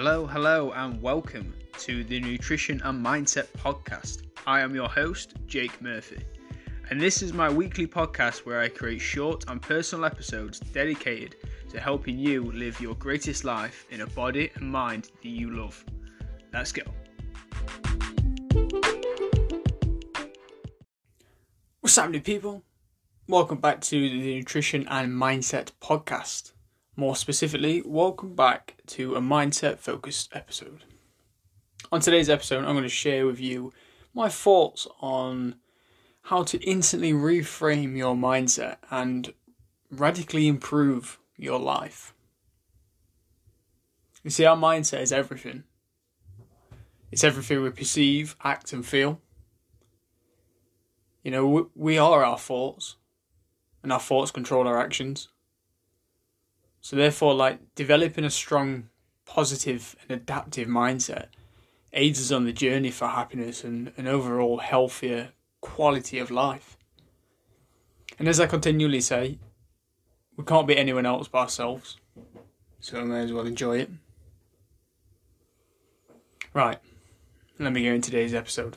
Hello, hello, and welcome to the Nutrition and Mindset Podcast. I am your host, Jake Murphy, and this is my weekly podcast where I create short and personal episodes dedicated to helping you live your greatest life in a body and mind that you love. Let's go. What's happening, people? Welcome back to the Nutrition and Mindset Podcast. More specifically, welcome back to a mindset focused episode. On today's episode, I'm going to share with you my thoughts on how to instantly reframe your mindset and radically improve your life. You see, our mindset is everything. It's everything we perceive, act, and feel. You know, we are our thoughts, and our thoughts control our actions. So therefore, like developing a strong, positive, and adaptive mindset aids us on the journey for happiness and an overall healthier quality of life. And as I continually say, we can't be anyone else but ourselves. So I may as well enjoy it. Right, let me go in today's episode.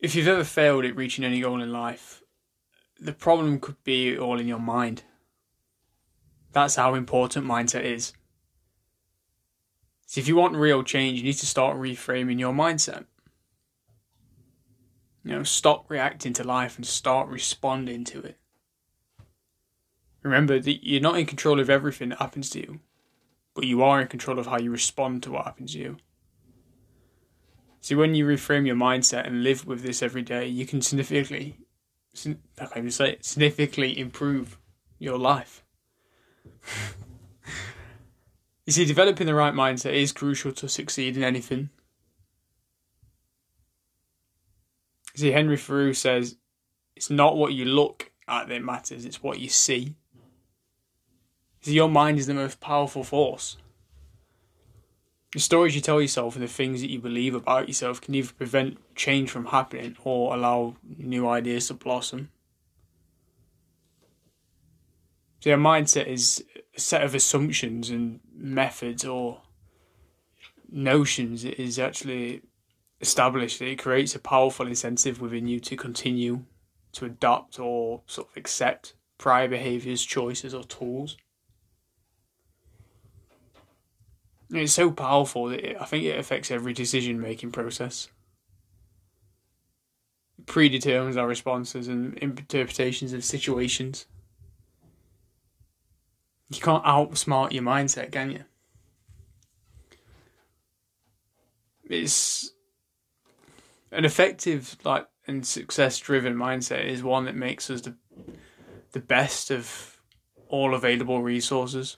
If you've ever failed at reaching any goal in life, the problem could be all in your mind. That's how important mindset is. So if you want real change, you need to start reframing your mindset. You know, stop reacting to life and start responding to it. Remember that you're not in control of everything that happens to you, but you are in control of how you respond to what happens to you. See, when you reframe your mindset and live with this every day, you can significantly I can't even say it, significantly improve your life. you see, developing the right mindset is crucial to succeed in anything. You see, Henry Thoreau says, it's not what you look at that matters, it's what you see. See, your mind is the most powerful force. The stories you tell yourself and the things that you believe about yourself can either prevent change from happening or allow new ideas to blossom. So, your mindset is a set of assumptions and methods or notions that is actually established it creates a powerful incentive within you to continue to adopt or sort of accept prior behaviors, choices, or tools. It's so powerful that it, I think it affects every decision making process. It predetermines our responses and interpretations of situations. You can't outsmart your mindset, can you? It's an effective, like, and success-driven mindset is one that makes us the the best of all available resources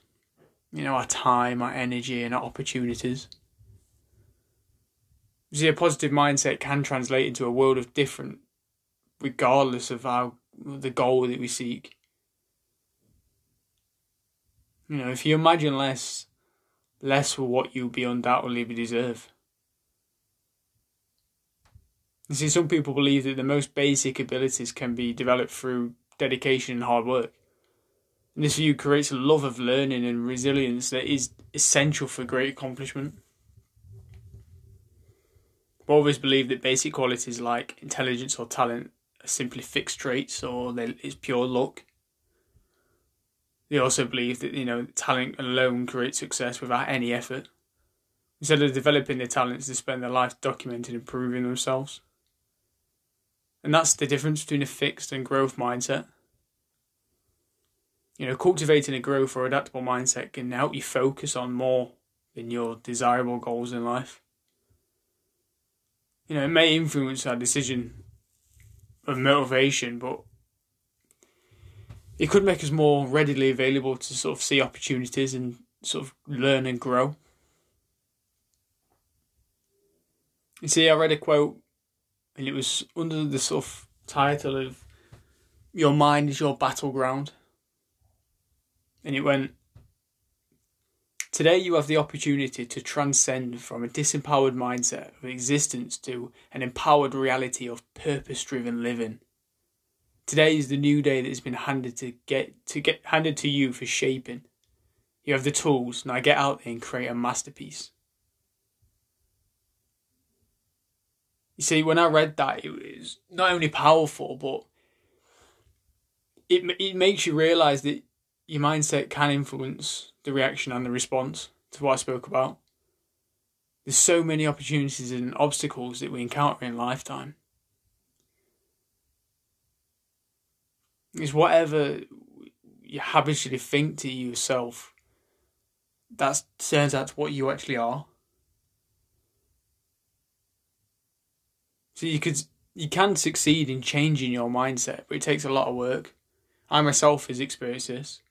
you know, our time, our energy, and our opportunities. You see, a positive mindset can translate into a world of different, regardless of how the goal that we seek. You know, if you imagine less, less will what you be undoubtedly deserve. You see, some people believe that the most basic abilities can be developed through dedication and hard work. And this view creates a love of learning and resilience that is essential for great accomplishment. But others believe that basic qualities like intelligence or talent are simply fixed traits or it's pure luck. They also believe that you know talent alone creates success without any effort. Instead of developing their talents, they spend their life documenting and improving themselves. And that's the difference between a fixed and growth mindset. You know, cultivating a growth or adaptable mindset can help you focus on more than your desirable goals in life. You know, it may influence our decision of motivation, but it could make us more readily available to sort of see opportunities and sort of learn and grow. You see, I read a quote, and it was under the sort of title of "Your mind is your battleground." And it went, Today you have the opportunity to transcend from a disempowered mindset of existence to an empowered reality of purpose driven living. Today is the new day that has been handed to get to get handed to you for shaping. You have the tools. Now get out there and create a masterpiece. You see, when I read that, it was not only powerful, but it it makes you realize that your mindset can influence the reaction and the response to what I spoke about. There's so many opportunities and obstacles that we encounter in lifetime. It's whatever you habitually think to yourself. That turns out to what you actually are. So you could you can succeed in changing your mindset, but it takes a lot of work. I myself has experienced this.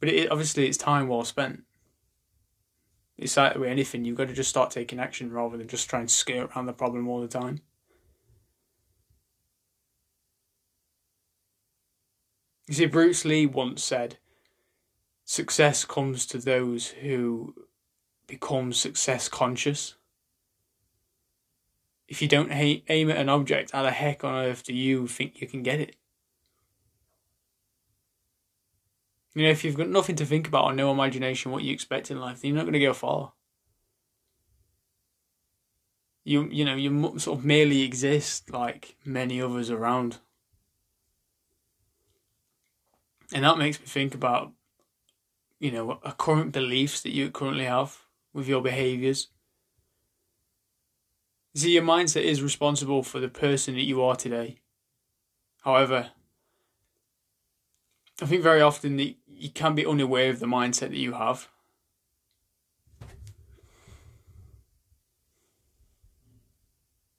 But it, obviously, it's time well spent. It's like with anything, you've got to just start taking action rather than just trying to skirt around the problem all the time. You see, Bruce Lee once said, success comes to those who become success conscious. If you don't aim at an object, how the heck on earth do you think you can get it? You know, if you've got nothing to think about or no imagination, what you expect in life, then you're not going to go far. You you know you sort of merely exist like many others around, and that makes me think about, you know, current beliefs that you currently have with your behaviors. See, your mindset is responsible for the person that you are today. However, I think very often that you can be unaware of the mindset that you have.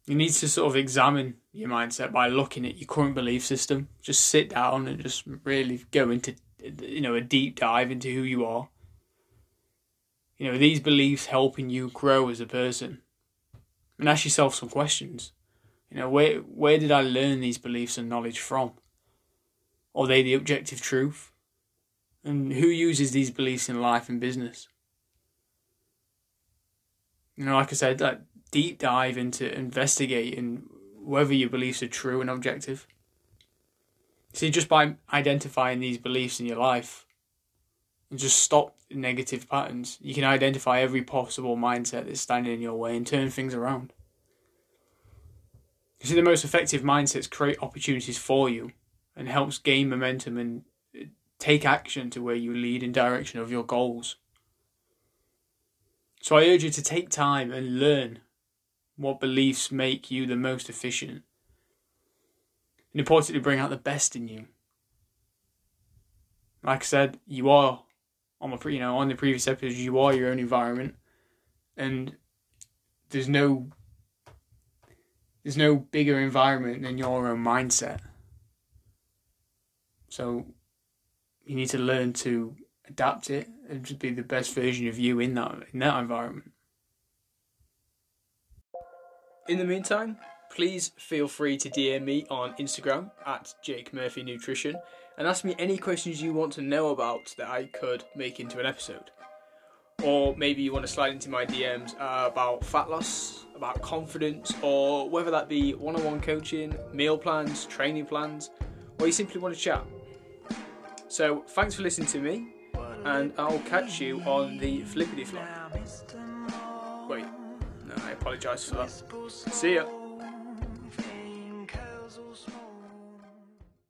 You need to sort of examine your mindset by looking at your current belief system. Just sit down and just really go into you know a deep dive into who you are. You know, these beliefs helping you grow as a person. And ask yourself some questions. You know, where where did I learn these beliefs and knowledge from? Are they the objective truth? And who uses these beliefs in life and business? You know, like I said, that deep dive into investigating whether your beliefs are true and objective. See, just by identifying these beliefs in your life and just stop negative patterns, you can identify every possible mindset that's standing in your way and turn things around. You see, the most effective mindsets create opportunities for you and helps gain momentum and uh, take action to where you lead in direction of your goals. So I urge you to take time and learn what beliefs make you the most efficient. And importantly, bring out the best in you. Like I said, you are on the you know on the previous episodes, you are your own environment, and there's no there's no bigger environment than your own mindset. So you need to learn to adapt it and to be the best version of you in that in that environment. In the meantime, please feel free to DM me on Instagram at Jake Murphy Nutrition and ask me any questions you want to know about that I could make into an episode. Or maybe you want to slide into my DMs about fat loss, about confidence, or whether that be one on one coaching, meal plans, training plans, or you simply want to chat. So thanks for listening to me, and I'll catch you on the flippity flop. Wait, no, I apologise for that. See ya.